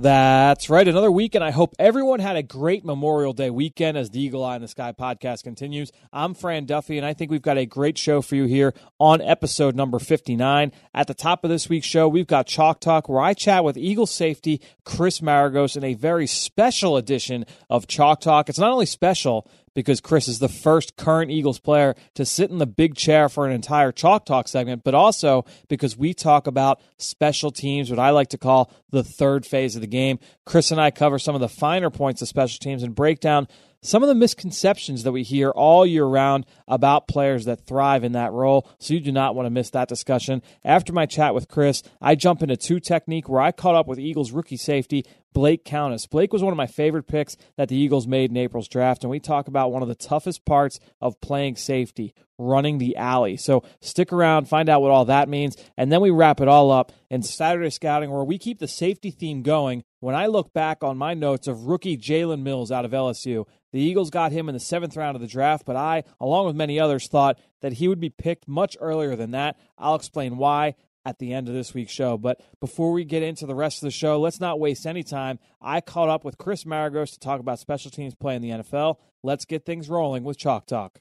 That's right. Another week, and I hope everyone had a great Memorial Day weekend as the Eagle Eye in the Sky podcast continues. I'm Fran Duffy, and I think we've got a great show for you here on episode number 59. At the top of this week's show, we've got Chalk Talk, where I chat with Eagle safety Chris Maragos in a very special edition of Chalk Talk. It's not only special, because Chris is the first current Eagles player to sit in the big chair for an entire Chalk Talk segment, but also because we talk about special teams, what I like to call the third phase of the game. Chris and I cover some of the finer points of special teams and break down some of the misconceptions that we hear all year round about players that thrive in that role. So you do not want to miss that discussion. After my chat with Chris, I jump into two technique where I caught up with Eagles rookie safety Blake Countess. Blake was one of my favorite picks that the Eagles made in April's draft, and we talk about one of the toughest parts of playing safety, running the alley. So stick around, find out what all that means, and then we wrap it all up in Saturday Scouting, where we keep the safety theme going. When I look back on my notes of rookie Jalen Mills out of LSU, the Eagles got him in the seventh round of the draft, but I, along with many others, thought that he would be picked much earlier than that. I'll explain why at the end of this week's show. But before we get into the rest of the show, let's not waste any time. I caught up with Chris Maragos to talk about special teams play in the NFL. Let's get things rolling with Chalk Talk.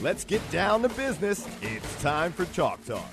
Let's get down to business. It's time for Chalk Talk.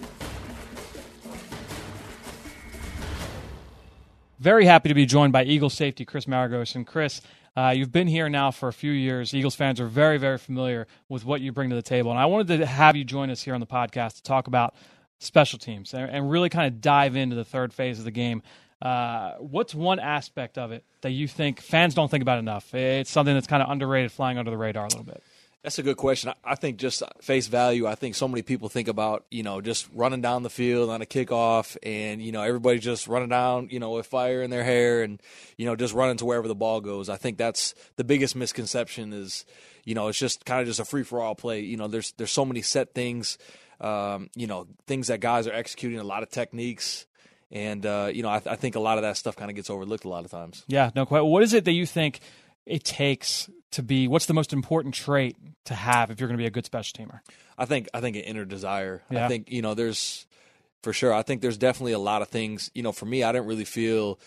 Very happy to be joined by Eagle safety Chris Maragos. And Chris, uh, you've been here now for a few years. Eagles fans are very, very familiar with what you bring to the table. And I wanted to have you join us here on the podcast to talk about special teams and, and really kind of dive into the third phase of the game. Uh, what's one aspect of it that you think fans don't think about enough? It's something that's kind of underrated, flying under the radar a little bit. That's a good question. I think just face value. I think so many people think about you know just running down the field on a kickoff, and you know everybody just running down you know with fire in their hair, and you know just running to wherever the ball goes. I think that's the biggest misconception is you know it's just kind of just a free for all play. You know there's there's so many set things, um, you know things that guys are executing, a lot of techniques. And uh, you know, I, th- I think a lot of that stuff kind of gets overlooked a lot of times. Yeah, no, quite. What is it that you think it takes to be what's the most important trait to have if you're going to be a good special teamer? I think I think an inner desire. Yeah. I think you know there's for sure. I think there's definitely a lot of things. You know, for me, I didn't really feel.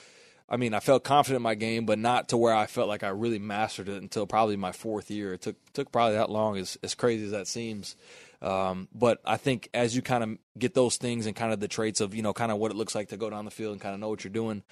I mean, I felt confident in my game, but not to where I felt like I really mastered it until probably my fourth year. It took took probably that long, as as crazy as that seems. Um, but I think as you kind of get those things and kind of the traits of you know kind of what it looks like to go down the field and kind of know what you're doing.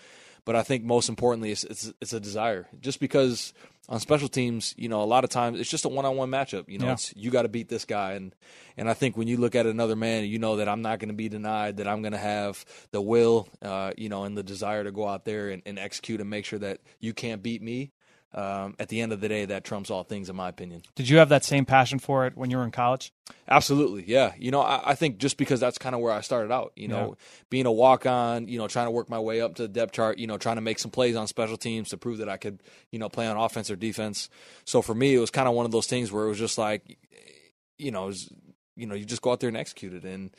But I think most importantly, it's, it's, it's a desire. Just because on special teams, you know, a lot of times it's just a one-on-one matchup. You know, yeah. it's you got to beat this guy, and and I think when you look at another man, you know that I'm not going to be denied, that I'm going to have the will, uh, you know, and the desire to go out there and, and execute and make sure that you can't beat me um, at the end of the day, that trumps all things, in my opinion. Did you have that same passion for it when you were in college? Absolutely, yeah. You know, I, I think just because that's kind of where I started out. You know, yeah. being a walk on, you know, trying to work my way up to the depth chart. You know, trying to make some plays on special teams to prove that I could, you know, play on offense or defense. So for me, it was kind of one of those things where it was just like, you know, was, you know, you just go out there and execute it. And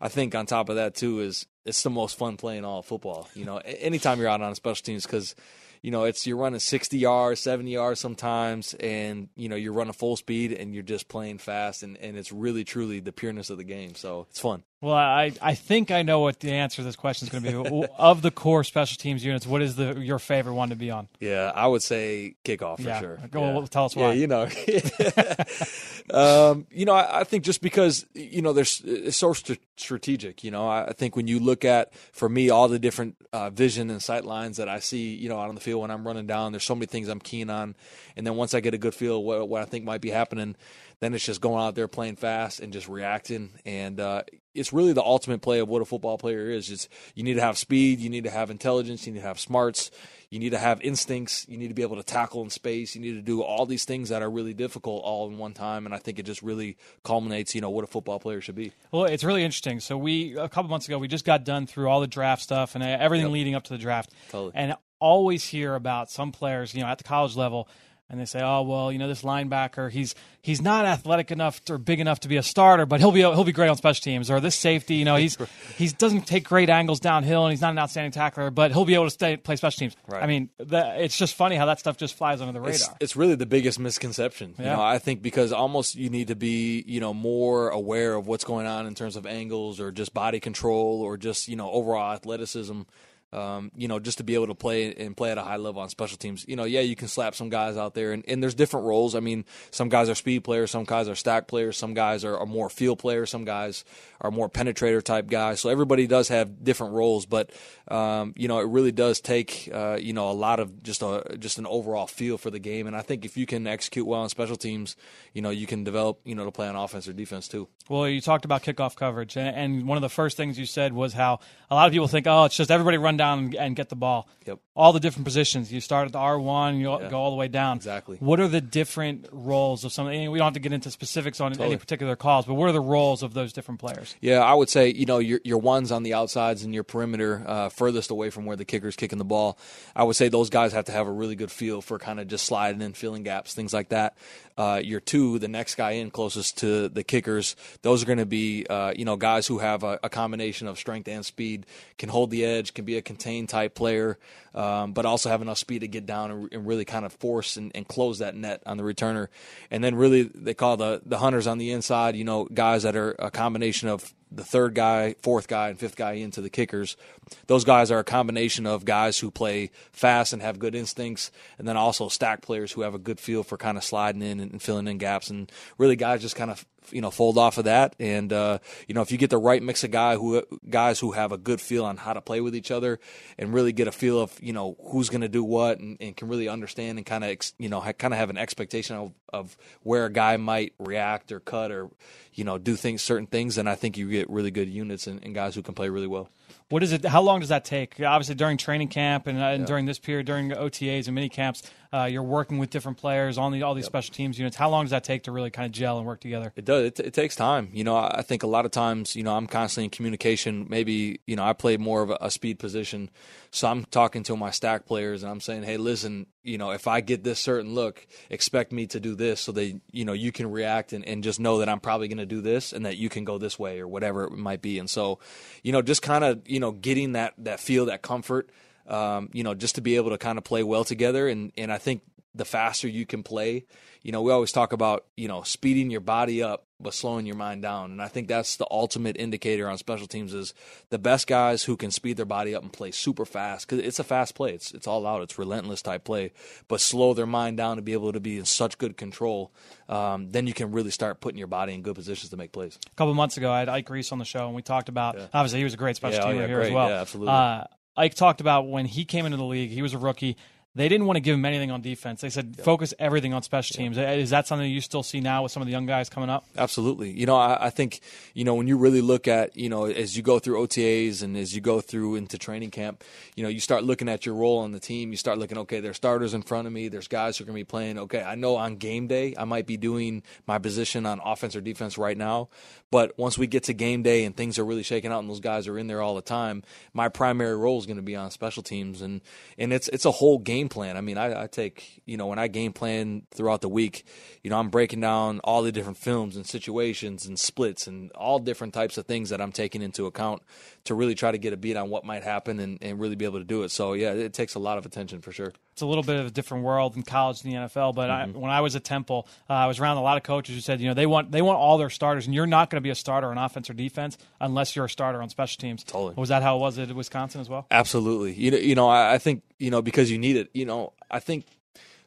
I think on top of that too is it's the most fun playing all football. You know, anytime you're out on special teams because you know, it's you're running 60 yards, 70 yards sometimes, and you know you're running full speed and you're just playing fast, and, and it's really truly the pureness of the game. So it's fun. Well, I, I think I know what the answer to this question is going to be. of the core special teams units, what is the your favorite one to be on? Yeah, I would say kickoff for yeah. sure. Go yeah. tell us why. Yeah, you know, um, you know, I, I, think just because you know there's it's so st- strategic. You know, I, I, think when you look at for me all the different uh, vision and sight lines that I see, you know, out on the field when I'm running down, there's so many things I'm keen on, and then once I get a good feel what what I think might be happening then it's just going out there playing fast and just reacting. And uh, it's really the ultimate play of what a football player is. It's you need to have speed, you need to have intelligence, you need to have smarts, you need to have instincts, you need to be able to tackle in space, you need to do all these things that are really difficult all in one time. And I think it just really culminates, you know, what a football player should be. Well, it's really interesting. So we a couple months ago we just got done through all the draft stuff and everything yep. leading up to the draft, totally. and always hear about some players, you know, at the college level and they say, "Oh well, you know this linebacker, he's he's not athletic enough or big enough to be a starter, but he'll be he'll be great on special teams." Or this safety, you know, he's he doesn't take great angles downhill, and he's not an outstanding tackler, but he'll be able to stay play special teams. Right. I mean, the, it's just funny how that stuff just flies under the radar. It's, it's really the biggest misconception. You know, I think because almost you need to be, you know, more aware of what's going on in terms of angles or just body control or just, you know, overall athleticism. Um, you know, just to be able to play and play at a high level on special teams. You know, yeah, you can slap some guys out there, and, and there's different roles. I mean, some guys are speed players, some guys are stack players, some guys are, are more field players, some guys are more penetrator type guys. So everybody does have different roles, but um, you know, it really does take uh, you know a lot of just a just an overall feel for the game. And I think if you can execute well on special teams, you know, you can develop you know to play on offense or defense too. Well, you talked about kickoff coverage, and- and one of the first things you said was how a lot of people think, oh, it's just everybody run down and, and get the ball. Yep. All the different positions. You start at the R one, you Yeah. go all the way down. Exactly. What are the different roles of some? And we don't have to get into specifics on any particular calls, but what are the roles of those different players? Yeah, I would say you know your your ones on the outsides and your perimeter uh, furthest away from where the kicker's kicking the ball. I would say those guys have to have a really good feel for kind of just sliding in, filling gaps, things like that. Uh, your two, the next guy in closest to the kickers, those are going to be uh, you know guys who have a, a combination of strength and speed, can hold the edge, can be a contained type player, um, but also have enough speed to get down and, and really kind of force and, and close that net on the returner. And then really they call the the hunters on the inside, you know, guys that are a combination of the third guy, fourth guy, and fifth guy into the kickers. Those guys are a combination of guys who play fast and have good instincts, and then also stack players who have a good feel for kind of sliding in and filling in gaps. And really, guys just kind of you know fold off of that. And uh, you know, if you get the right mix of guy who guys who have a good feel on how to play with each other, and really get a feel of you know who's going to do what, and, and can really understand and kind of ex- you know ha- kind of have an expectation of, of where a guy might react or cut or you know do things certain things, then I think you get really good units and, and guys who can play really well. What is it? How long does that take? Obviously, during training camp and, uh, and during this period, during OTAs and mini camps, uh, you're working with different players on the, all these special teams units. How long does that take to really kind of gel and work together? It does. It, it takes time. You know, I I think a lot of times, you know, I'm constantly in communication. Maybe, you know, I play more of a, a speed position. So I'm talking to my stack players and I'm saying, hey, listen, you know, if I get this certain look, expect me to do this so that, you know, you can react and, and just know that I'm probably going to do this and that you can go this way or whatever it might be. And so, you know, just kind of, you know, getting that, that feel, that comfort, um, you know, just to be able to kind of play well together. And, and I think the faster you can play, you know, we always talk about, you know, speeding your body up but slowing your mind down. And I think that's the ultimate indicator on special teams is the best guys who can speed their body up and play super fast because it's a fast play. It's it's all out. It's relentless type play, but slow their mind down to be able to be in such good control. Um, then you can really start putting your body in good positions to make plays. A couple months ago, I had Ike Reese on the show, and we talked about obviously he was a great special Yeah, oh, teamer yeah, here as well. Yeah, absolutely. Uh, Ike talked about when he came into the league, he was a rookie. They didn't want to give him anything on defense. They said focus everything on special teams. Uh, is that something you still see now with some of the young guys coming up? Absolutely. You know, I, I think, you know, when you really look at, you know, as you go through OTAs and as you go through into training camp, you know, you start looking at your role on the team. You start looking, okay, there's starters in front of me. There's guys who are going to be playing. Okay, I know on game day, I might be doing my position on offense or defense right now. But once we get to game day and things are really shaking out and those guys are in there all the time, my primary role is going to be on special teams. And, and it's, it's a whole game plan. I mean, I, I take, you know, when I game plan throughout the week, you know, I'm breaking down all the different films and situations and splits and all different types of things that I'm taking into account to really try to get a beat on what might happen and, and really be able to do it. So, yeah, it takes a lot of attention for sure. It's a little bit of a different world in college than the NFL. But I, when I was at Temple, uh, I was around a lot of coaches who said, you know, they want they want all their starters, and you're not going to be a starter on offense or defense unless you're a starter on special teams. Totally. Was that how it was at Wisconsin as well? Absolutely. You know, you know, I, I think you know because you need it. You know, I think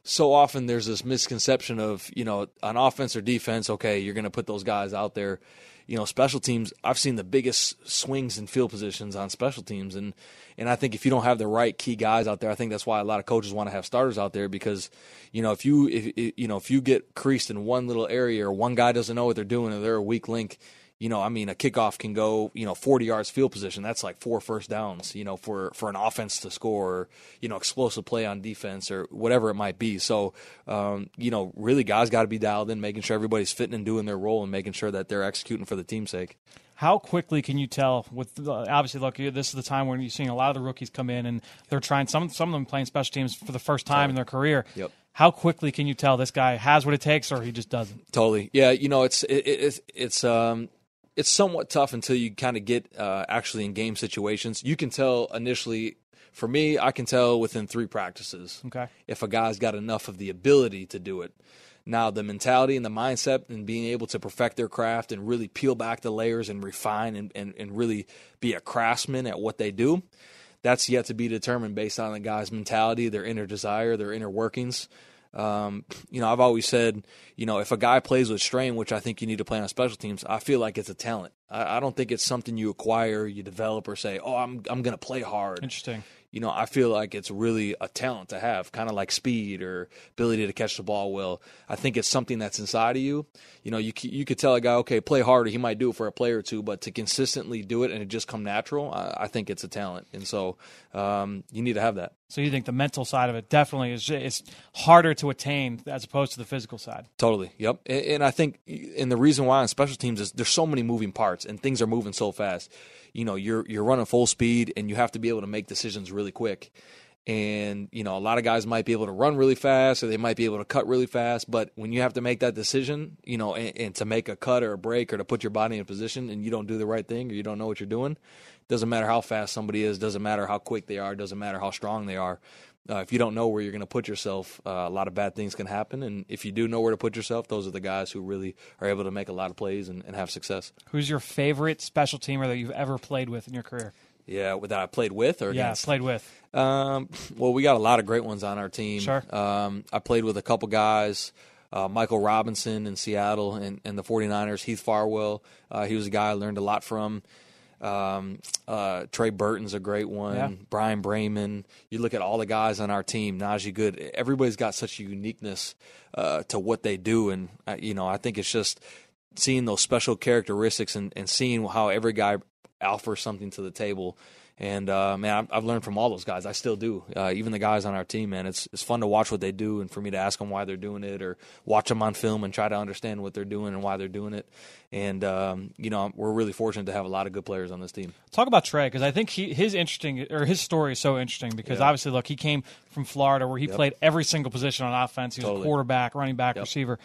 so often there's this misconception of you know on offense or defense. Okay, you're going to put those guys out there. You know, special teams. I've seen the biggest swings in field positions on special teams, and and I think if you don't have the right key guys out there, I think that's why a lot of coaches want to have starters out there because you know if you if- you know if you get creased in one little area or one guy doesn't know what they're doing or they're a weak link you know, I mean, a kickoff can go, you know, 40 yards field position. That's like four first downs, you know, for, for an offense to score, or, you know, explosive play on defense or whatever it might be. So, um, you know, really guys got to be dialed in, making sure everybody's fitting and doing their role and making sure that they're executing for the team's sake. How quickly can you tell? With obviously, look, this is the time when you're seeing a lot of the rookies come in and they're trying some some of them playing special teams for the first time in their career. Yep. how quickly can you tell this guy has what it takes or he just doesn't? Totally. Yeah. You know, it's it, it's it's um it's somewhat tough until you kind of get uh, actually in game situations. You can tell initially. For me, I can tell within three practices Okay. if a guy's got enough of the ability to do it. Now, the mentality and the mindset and being able to perfect their craft and really peel back the layers and refine and, and, and really be a craftsman at what they do, that's yet to be determined based on the guy's mentality, their inner desire, their inner workings. Um, you know, I've always said, you know, if a guy plays with strain, which I think you need to play on special teams, I feel like it's a talent. I, I don't think it's something you acquire, you develop, or say, oh, I'm I'm going to play hard Interesting. you know, I feel like it's really a talent to have, kind of like speed or ability to catch the ball well. I think it's something that's inside of you. You know, you you could tell a guy, okay, play harder. He might do it for a play or two, but to consistently do it and it just come natural, I, I think it's a talent. And so um, you need to have that. So you think the mental side of it definitely is it's harder to attain as opposed to the physical side. Totally. Yep. And, I think, and the reason why on special teams is there's so many moving parts and things are moving so fast. You know, you're you're running full speed and you have to be able to make decisions really quick. And you know, a lot of guys might be able to run really fast or they might be able to cut really fast. But when you have to make that decision, you know, and, and to make a cut or a break or to put your body in position and you don't do the right thing or you don't know what you're doing, doesn't matter how fast somebody is, doesn't matter how quick they are, doesn't matter how strong they are. Uh, if you don't know where you're going to put yourself, uh, a lot of bad things can happen. And if you do know where to put yourself, those are the guys who really are able to make a lot of plays and, and have success. Who's your favorite special teamer that you've ever played with in your career? Yeah, that I played with or Yeah, against. played with. Um, well, we got a lot of great ones on our team. Sure. Um, I played with a couple guys. Uh, Michael Robinson in Seattle and, and the 49ers. Heath Farwell. Uh, he was a guy I learned a lot from. Um, uh, Trey Burton's a great one. Yeah. Bryan Braman. You look at all the guys on our team. Najee Goode. Everybody's got such a uniqueness uh, to what they do, and uh, you know I think it's just seeing those special characteristics and, and seeing how every guy offers something to the table. And uh, man, I've, I've learned from all those guys. I still do. Uh, even the guys on our team, man, it's it's fun to watch what they do, and for me to ask them why they're doing it, or watch them on film and try to understand what they're doing and why they're doing it. And um, you know, we're really fortunate to have a lot of good players on this team. Talk about Trey because I think he his interesting or his story is so interesting because Yeah. obviously look he came from Florida where he played every single position on offense. He was a quarterback, running back, Yep. receiver,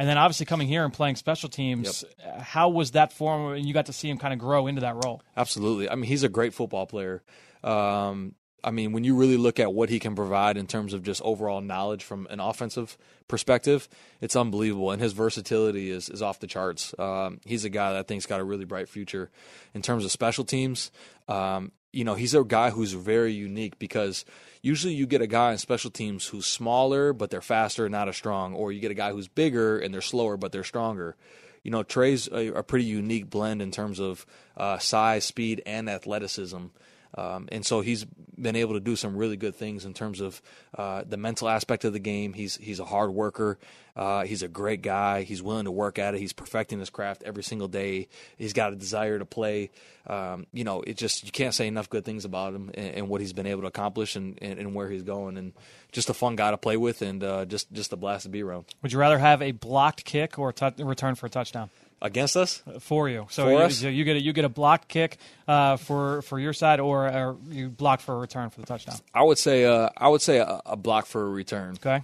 and then obviously coming here and playing special teams. uh, How was that for him? And you got to see him kind of grow into that role. Absolutely. I mean, he's a great football player. Um, I mean, when you really look at what he can provide in terms of just overall knowledge from an offensive perspective, it's unbelievable. And his versatility is, is off the charts. Um, he's a guy that I think's got a really bright future in terms of special teams. Um, you know, he's a guy who's very unique because usually you get a guy in special teams who's smaller, but they're faster, not as strong, or you get a guy who's bigger and they're slower, but they're stronger you know, Trey's a, a pretty unique blend in terms of uh, size, speed, and athleticism. Um, and so he's been able to do some really good things in terms of uh, the mental aspect of the game. He's he's a hard worker. Uh, he's a great guy. He's willing to work at it. He's perfecting his craft every single day. He's got a desire to play. Um, you know, it just you can't say enough good things about him and, and what he's been able to accomplish and, and, and where he's going. And just a fun guy to play with and uh, just just a blast to be around. Would you rather have a blocked kick or a return for a touchdown? Against us, for you. So For you, us? you get a you get a blocked kick uh, for for your side, or, or you block for a return for the touchdown. I would say uh, I would say a, a block for a return. Okay.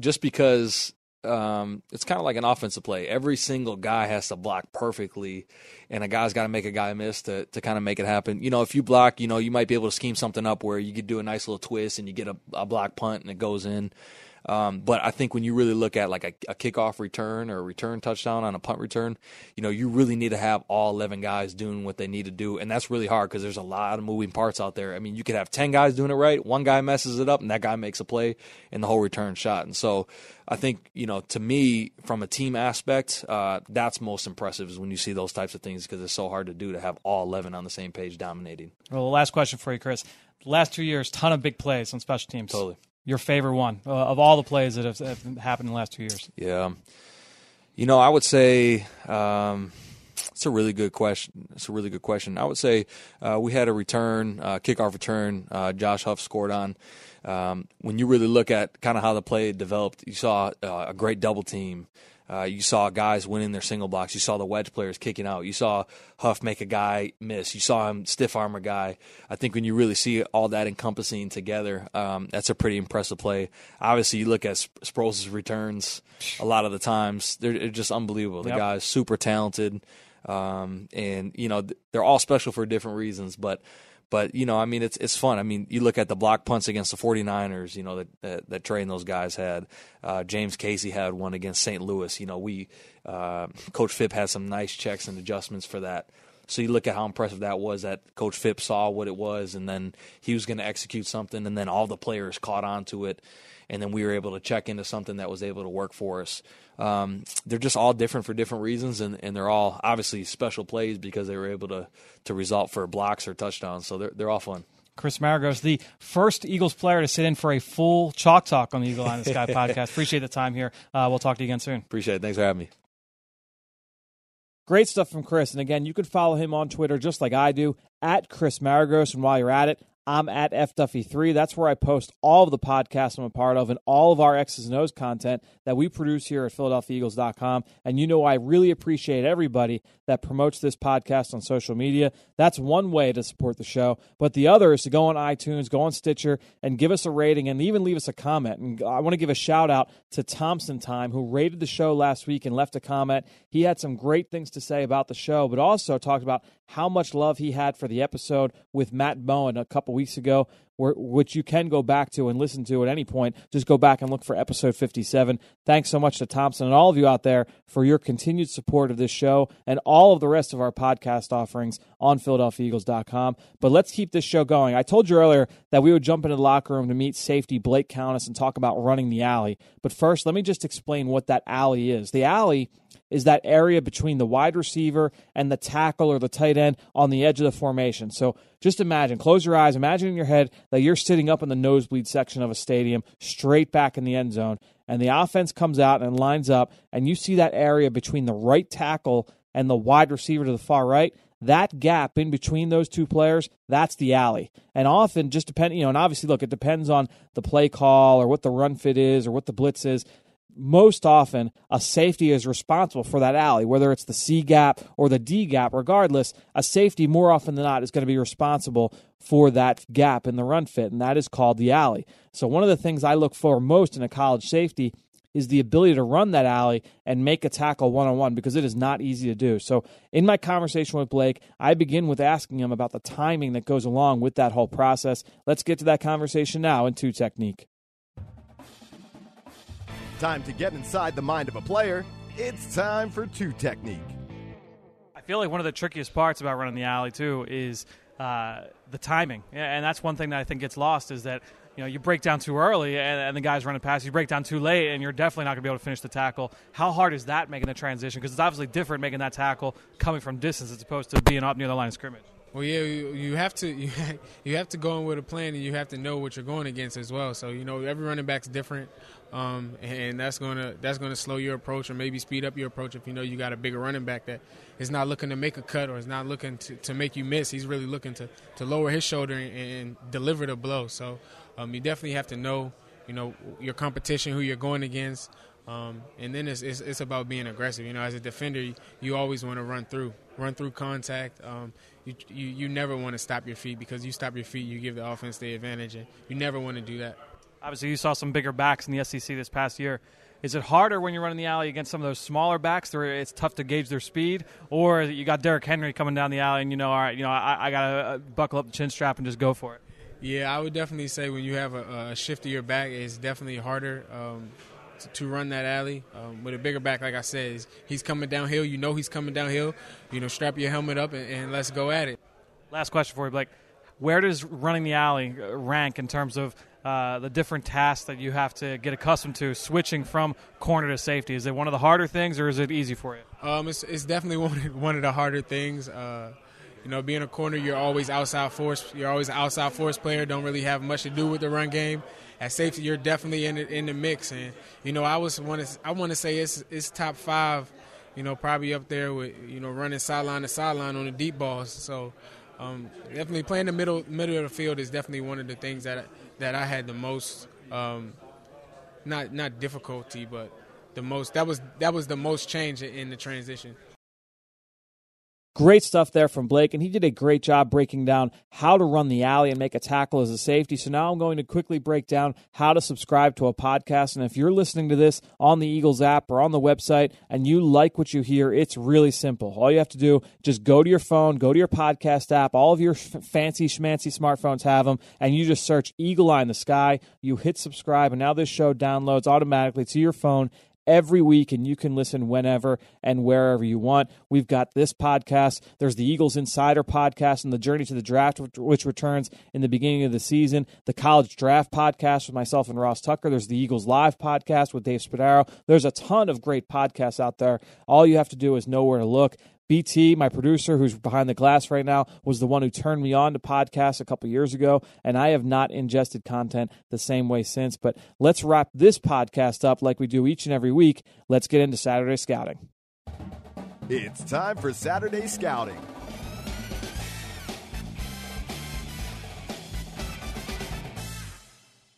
just because um, it's kind of like an offensive play. Every single guy has to block perfectly, and a guy's got to make a guy miss to, to kind of make it happen. You know, if you block, you know, you might be able to scheme something up where you could do a nice little twist and you get a, a block punt and it goes in. Um, but I think when you really look at like a, a kickoff return or a return touchdown on a punt return, you know, you really need to have all 11 guys doing what they need to do. And that's really hard because there's a lot of moving parts out there. I mean, you could have 10 guys doing it right. One guy messes it up and that guy makes a play and the whole return shot. And so I think, you know, to me, from a team aspect, uh, that's most impressive is when you see those types of things because it's so hard to do to have all 11 on the same page dominating. Well, the last question for you, Chris. The last two years, ton of big plays on special teams. Totally. Your favorite one uh, of all the plays that have, have happened in the last two years? Yeah. You know, I would say um, it's a really good question. It's a really good question. I would say uh, we had a return, uh, kickoff return. Uh, Josh Huff scored on. Um, when you really look at kind of how the play developed, you saw uh, a great double team. Uh, you saw guys winning their single blocks. You saw the wedge players kicking out. You saw Huff make a guy miss. You saw him stiff arm a guy. I think when you really see all that encompassing together, um, that's a pretty impressive play. Obviously, you look at Sproles' returns a lot of the times; they're, they're just unbelievable. The yep. guy's super talented, um, and you know they're all special for different reasons, but but you know, I mean, it's it's fun. I mean, you look at the block punts against the 49ers, you know, that that, that Trey and those guys had. Uh, James Casey had one against St. Louis. You know, we uh, Coach Fipp had some nice checks and adjustments for that. So you look at how impressive that was. That Coach Fipp saw what it was, and then he was going to execute something, and then all the players caught on to it, and then we were able to check into something that was able to work for us um, they're just all different for different reasons, and, and they're all obviously special plays because they were able to to result for blocks or touchdowns. So they're they're all fun. Chris Maragos, the first Eagles player to sit in for a full chalk talk on the Eagle Eye in the Sky podcast. Appreciate the time here. Uh, we'll talk to you again soon. Appreciate it. Thanks for having me. Great stuff from Chris. And again, you can follow him on Twitter just like I do at Chris Maragos. And while you're at it, I'm at FDuffy3. That's where I post all of the podcasts I'm a part of and all of our X's and O's content that we produce here at PhiladelphiaEagles.com. And you know, I really appreciate everybody that promotes this podcast on social media. That's one way to support the show. But the other is to go on iTunes, go on Stitcher, and give us a rating and even leave us a comment. And I want to give a shout out to Thompson Time, who rated the show last week and left a comment. He had some great things to say about the show, but also talked about how much love he had for the episode with Matt Bowen a couple weeks ago, which you can go back to and listen to at any point. Just go back and look for episode 57. Thanks so much to Thompson and all of you out there for your continued support of this show and all of the rest of our podcast offerings on PhiladelphiaEagles.com. But let's keep this show going. I told you earlier that we would jump into the locker room to meet safety Blake Countess and talk about running the alley. But first, let me just explain what that alley is. The alley is that area between the wide receiver and the tackle or the tight end on the edge of the formation. So just imagine, close your eyes, imagine in your head that you're sitting up in the nosebleed section of a stadium, straight back in the end zone, and the offense comes out and lines up, and you see that area between the right tackle and the wide receiver to the far right. That gap in between those two players, that's the alley. And often, just depending, you know, and obviously, look, it depends on the play call or what the run fit is or what the blitz is most often a safety is responsible for that alley, whether it's the C gap or the D gap, regardless, a safety more often than not is going to be responsible for that gap in the run fit, and that is called the alley. So, one of the things I look for most in a college safety is the ability to run that alley and make a tackle one on one because it is not easy to do. So, in my conversation with Blake, I begin with asking him about the timing that goes along with that whole process. Let's get to that conversation now in two technique. Time to get inside the mind of a player. It's time for two technique. I feel like one of the trickiest parts about running the alley too is uh, the timing, and that's one thing that I think gets lost is that you know you break down too early and, and the guy's running past you break down too late and you're definitely not going to be able to finish the tackle how hard is that making the transition because it's obviously different making that tackle coming from distance as opposed to being up near the line of scrimmage well, yeah, you, have to you, you have to go in with a plan, and you have to know what you're going against as well. So you know every running back's different, um, and that's gonna that's gonna slow your approach or maybe speed up your approach if you know you got a bigger running back that is not looking to make a cut or is not looking to, to make you miss. He's really looking to, to lower his shoulder and, and deliver the blow. So um, you definitely have to know you know your competition, who you're going against. Um, and then it's, it's, it's, about being aggressive. You know, as a defender, you, you always want to run through, run through contact. Um, you, you, you never want to stop your feet because you stop your feet, you give the offense the advantage, and you never want to do that. Obviously, you saw some bigger backs in the SEC this past year. Is it harder when you're running the alley against some of those smaller backs where it's tough to gauge their speed, or you got Derrick Henry coming down the alley and you know, all right, you know, I, I got to uh, buckle up the chin strap and just go for it? Yeah, I would definitely say when you have a, a shift to your back, it's definitely harder. Um, to run that alley. Um, with a bigger back, like I said, he's coming downhill. You know he's coming downhill. You know, strap your helmet up and, and let's go at it. Last question for you, Blake. Where does running the alley rank in terms of uh, the different tasks that you have to get accustomed to switching from corner to safety? Is it one of the harder things, or is it easy for you? Um, it's, it's definitely one one of the harder things. Uh, you know, being a corner, you're always outside force. You're always an outside force player. Don't really have much to do with the run game at safety, you're definitely in the, in the mix. And you know, I was want to I want to say it's it's top five. You know, probably up there with you know running sideline to sideline on the deep balls. So um, definitely playing the middle middle of the field is definitely one of the things that that I had the most um, not not difficulty, but the most. That was that was the most change in the transition. Great stuff there from Blake, and he did a great job breaking down how to run the alley and make a tackle as a safety. So now I'm going to quickly break down how to subscribe to a podcast. And if you're listening to this on the Eagles app or on the website and you like what you hear, it's really simple. All you have to do, just go to your phone, go to your podcast app. All of your f- fancy schmancy smartphones have them, and you just search Eagle Eye in the Sky. You hit subscribe, and now this show downloads automatically to your phone every week, and you can listen whenever and wherever you want. We've got this podcast. There's the Eagles Insider podcast and the Journey to the Draft, which returns in the beginning of the season. The College Draft podcast with myself and Ross Tucker. There's the Eagles Live podcast with Dave Spadaro. There's a ton of great podcasts out there. All you have to do is know where to look. BT, my producer, who's behind the glass right now, was the one who turned me on to podcasts a couple years ago, and I have not ingested content the same way since. But let's wrap this podcast up like we do each and every week. Let's get into Saturday scouting. It's time for Saturday scouting.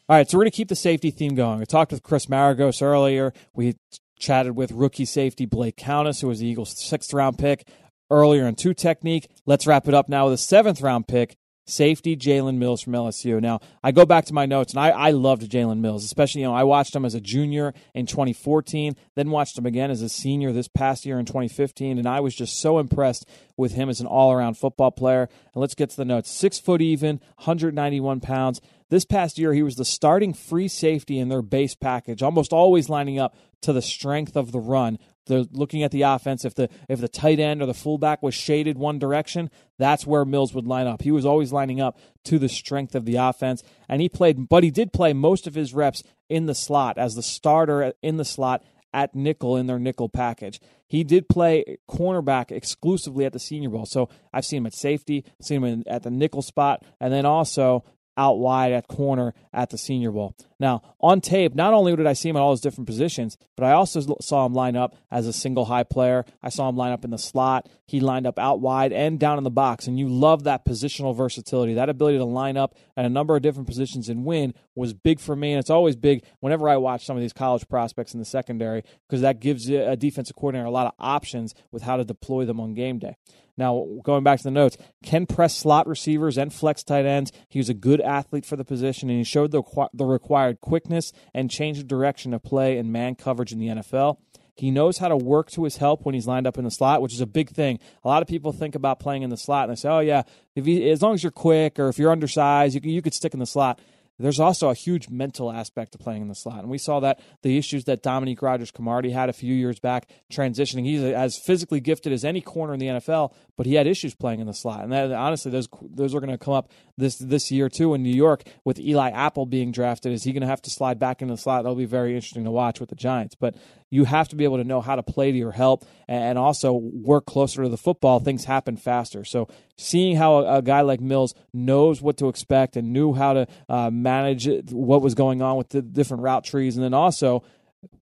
All right, so we're going to keep the safety theme going. I talked with Chris Maragos earlier. We chatted with rookie safety Blake Countess, who was the Eagles' sixth round pick earlier in two technique. Let's wrap it up now with a seventh round pick, safety Jalen Mills from LSU. Now, I go back to my notes, and I, I loved Jalen Mills, especially, you know, I watched him as a junior in 2014, then watched him again as a senior this past year in 2015, and I was just so impressed with him as an all around football player. And let's get to the notes. Six foot even, 191 pounds. This past year, he was the starting free safety in their base package, almost always lining up to the strength of the run. They're looking at the offense. If the if the tight end or the fullback was shaded one direction, that's where Mills would line up. He was always lining up to the strength of the offense, and he played. But he did play most of his reps in the slot as the starter in the slot at nickel in their nickel package. He did play cornerback exclusively at the Senior Bowl. So I've seen him at safety, seen him at the nickel spot, and then also out wide at corner at the Senior Bowl. Now, on tape, not only did I see him at all his different positions, but I also saw him line up as a single high player. I saw him line up in the slot. He lined up out wide and down in the box. And you love that positional versatility. That ability to line up at a number of different positions and win was big for me. And it's always big whenever I watch some of these college prospects in the secondary because that gives a defensive coordinator a lot of options with how to deploy them on game day. Now, going back to the notes, can press slot receivers and flex tight ends. He was a good athlete for the position, and he showed the, the required quickness and change of direction of play and man coverage in the NFL. He knows how to work to his help when he's lined up in the slot, which is a big thing. A lot of people think about playing in the slot and they say, "Oh yeah, he, as long as you're quick or if you're undersized, you, you could stick in the slot." There's also a huge mental aspect to playing in the slot. And we saw that the issues that Dominique Rodgers Cromartie had a few years back transitioning. He's as physically gifted as any corner in the NFL, but he had issues playing in the slot. And that, honestly, those those are going to come up this this year too in New York with Eli Apple being drafted. Is he going to have to slide back into the slot? That'll be very interesting to watch with the Giants. But you have to be able to know how to play to your help and also work closer to the football. Things happen faster. So seeing how a, guy like Mills knows what to expect and knew how to uh, manage what was going on with the different route trees, and then also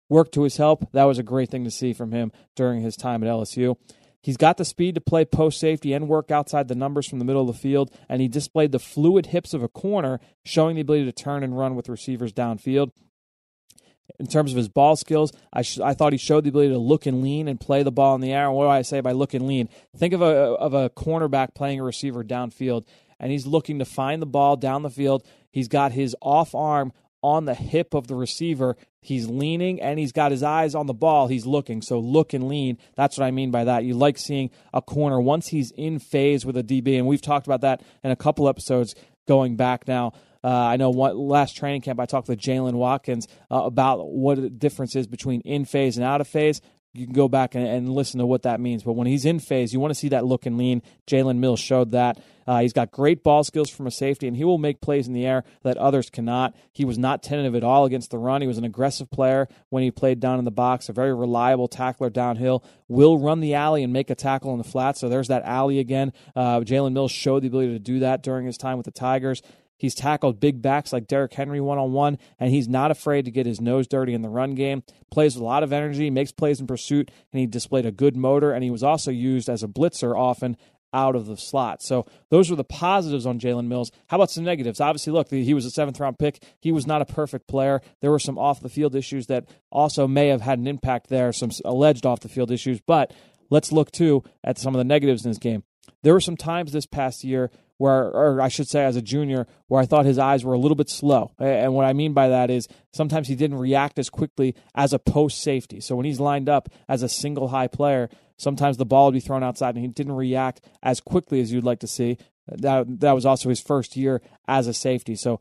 work to his help, that was a great thing to see from him during his time at LSU. He's got the speed to play post safety and work outside the numbers from the middle of the field, and he displayed the fluid hips of a corner, showing the ability to turn and run with receivers downfield. In terms of his ball skills, I, sh- I thought he showed the ability to look and lean and play the ball in the air. And what do I say by look and lean? Think of a of a cornerback playing a receiver downfield, and he's looking to find the ball down the field. He's got his off arm on the hip of the receiver. He's leaning and he's got his eyes on the ball. He's looking. So look and lean. That's what I mean by that. You like seeing a corner once he's in phase with a DB. And we've talked about that in a couple episodes going back now. Uh, I know last training camp I talked with Jaylen Watkins uh, about what the difference is between in phase and out of phase. You can go back and, and, listen to what that means. But when he's in phase, you want to see that look and lean. Jalen Mills showed that. Uh, he's got great ball skills from a safety, and he will make plays in the air that others cannot. He was not tentative at all against the run. He was an aggressive player when he played down in the box, a very reliable tackler downhill. Will run the alley and make a tackle in the flat. So there's that alley again. Uh, Jalen Mills showed the ability to do that during his time with the Tigers. He's tackled big backs like Derrick Henry one on one, and he's not afraid to get his nose dirty in the run game. Plays with a lot of energy, makes plays in pursuit, and he displayed a good motor. And he was also used as a blitzer often out of the slot. So those were the positives on Jalen Mills. How about some negatives? Obviously, look, he was a seventh round pick. He was not a perfect player. There were some off the field issues that also may have had an impact there, some alleged off the field issues. But let's look too at some of the negatives in his game. There were some times this past year where, or I should say, as a junior, where I thought his eyes were a little bit slow. And what I mean by that is sometimes he didn't react as quickly as a post safety. So when he's lined up as a single high player, sometimes the ball would be thrown outside and he didn't react as quickly as you'd like to see. That that was also his first year as a safety. So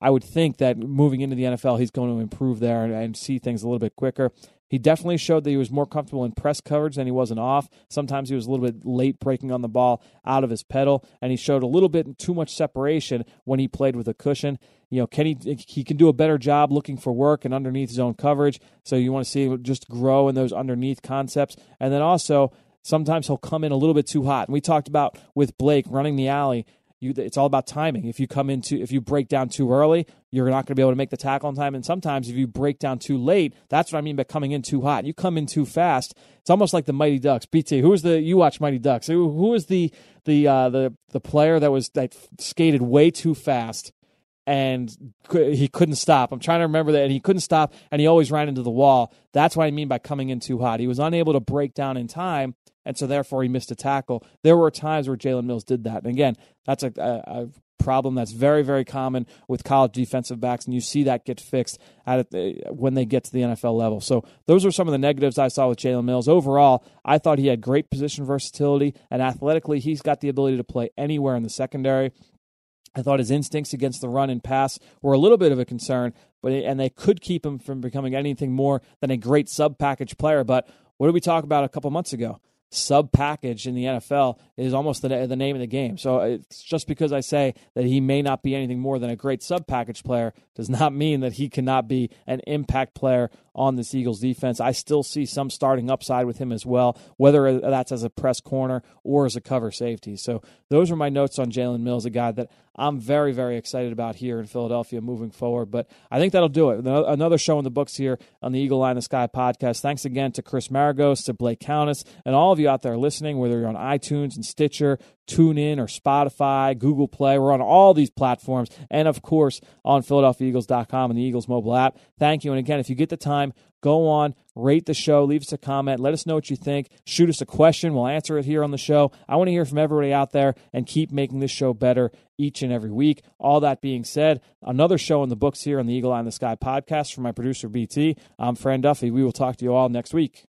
I would think that moving into the NFL, he's going to improve there and, and see things a little bit quicker. He definitely showed that he was more comfortable in press coverage than he was in off. Sometimes he was a little bit late breaking on the ball out of his pedal, and he showed a little bit too much separation when he played with a cushion. You know, can he he can do a better job looking for work and underneath zone coverage. So you want to see him just grow in those underneath concepts, and then also sometimes he'll come in a little bit too hot. And we talked about with Blake running the alley you, it's all about timing. If you come into, if you break down too early, you're not going to be able to make the tackle on time. And sometimes if you break down too late, that's what I mean by coming in too hot. You come in too fast. It's almost like the Mighty Ducks. BT, who is the? You watch Mighty Ducks. Who, who is the the uh, the the player that was that skated way too fast? And he couldn't stop. I'm trying to remember that, and he couldn't stop, and he always ran into the wall. That's what I mean by coming in too hot. He was unable to break down in time, and so therefore he missed a tackle. There were times where Jalen Mills did that, and again, that's a, a, a, problem that's very, very common with college defensive backs, and you see that get fixed at the, when they get to the NFL level. So those are some of the negatives I saw with Jalen Mills. Overall, I thought he had great position versatility, and athletically, he's got the ability to play anywhere in the secondary. I thought his instincts against the run and pass were a little bit of a concern, but and they could keep him from becoming anything more than a great sub package player. But what did we talk about a couple months ago? sub package in the NFL is almost the, the name of the game. So it's just because I say that he may not be anything more than a great sub package player does not mean that he cannot be an impact player on this Eagles defense. I still see some starting upside with him as well, whether that's as a press corner or as a cover safety. So those are my notes on Jalen Mills, a guy that I'm very, very excited about here in Philadelphia moving forward. But I think that'll do it. Another show in the books here on the Eagle Eye in the Sky podcast. Thanks again to Chris Maragos, to Blake Countess, and all of you out there listening, whether you're on iTunes and Stitcher, TuneIn, or Spotify, Google Play. We're on all these platforms. And of course, on PhiladelphiaEagles.com and the Eagles mobile app. Thank you. And again, if you get the time, go on, rate the show, leave us a comment, let us know what you think, shoot us a question. We'll answer it here on the show. I want to hear from everybody out there and keep making this show better each and every week. All that being said, another show in the books here on the Eagle Eye in the Sky podcast from my producer, BT. I'm Fran Duffy. We will talk to you all next week.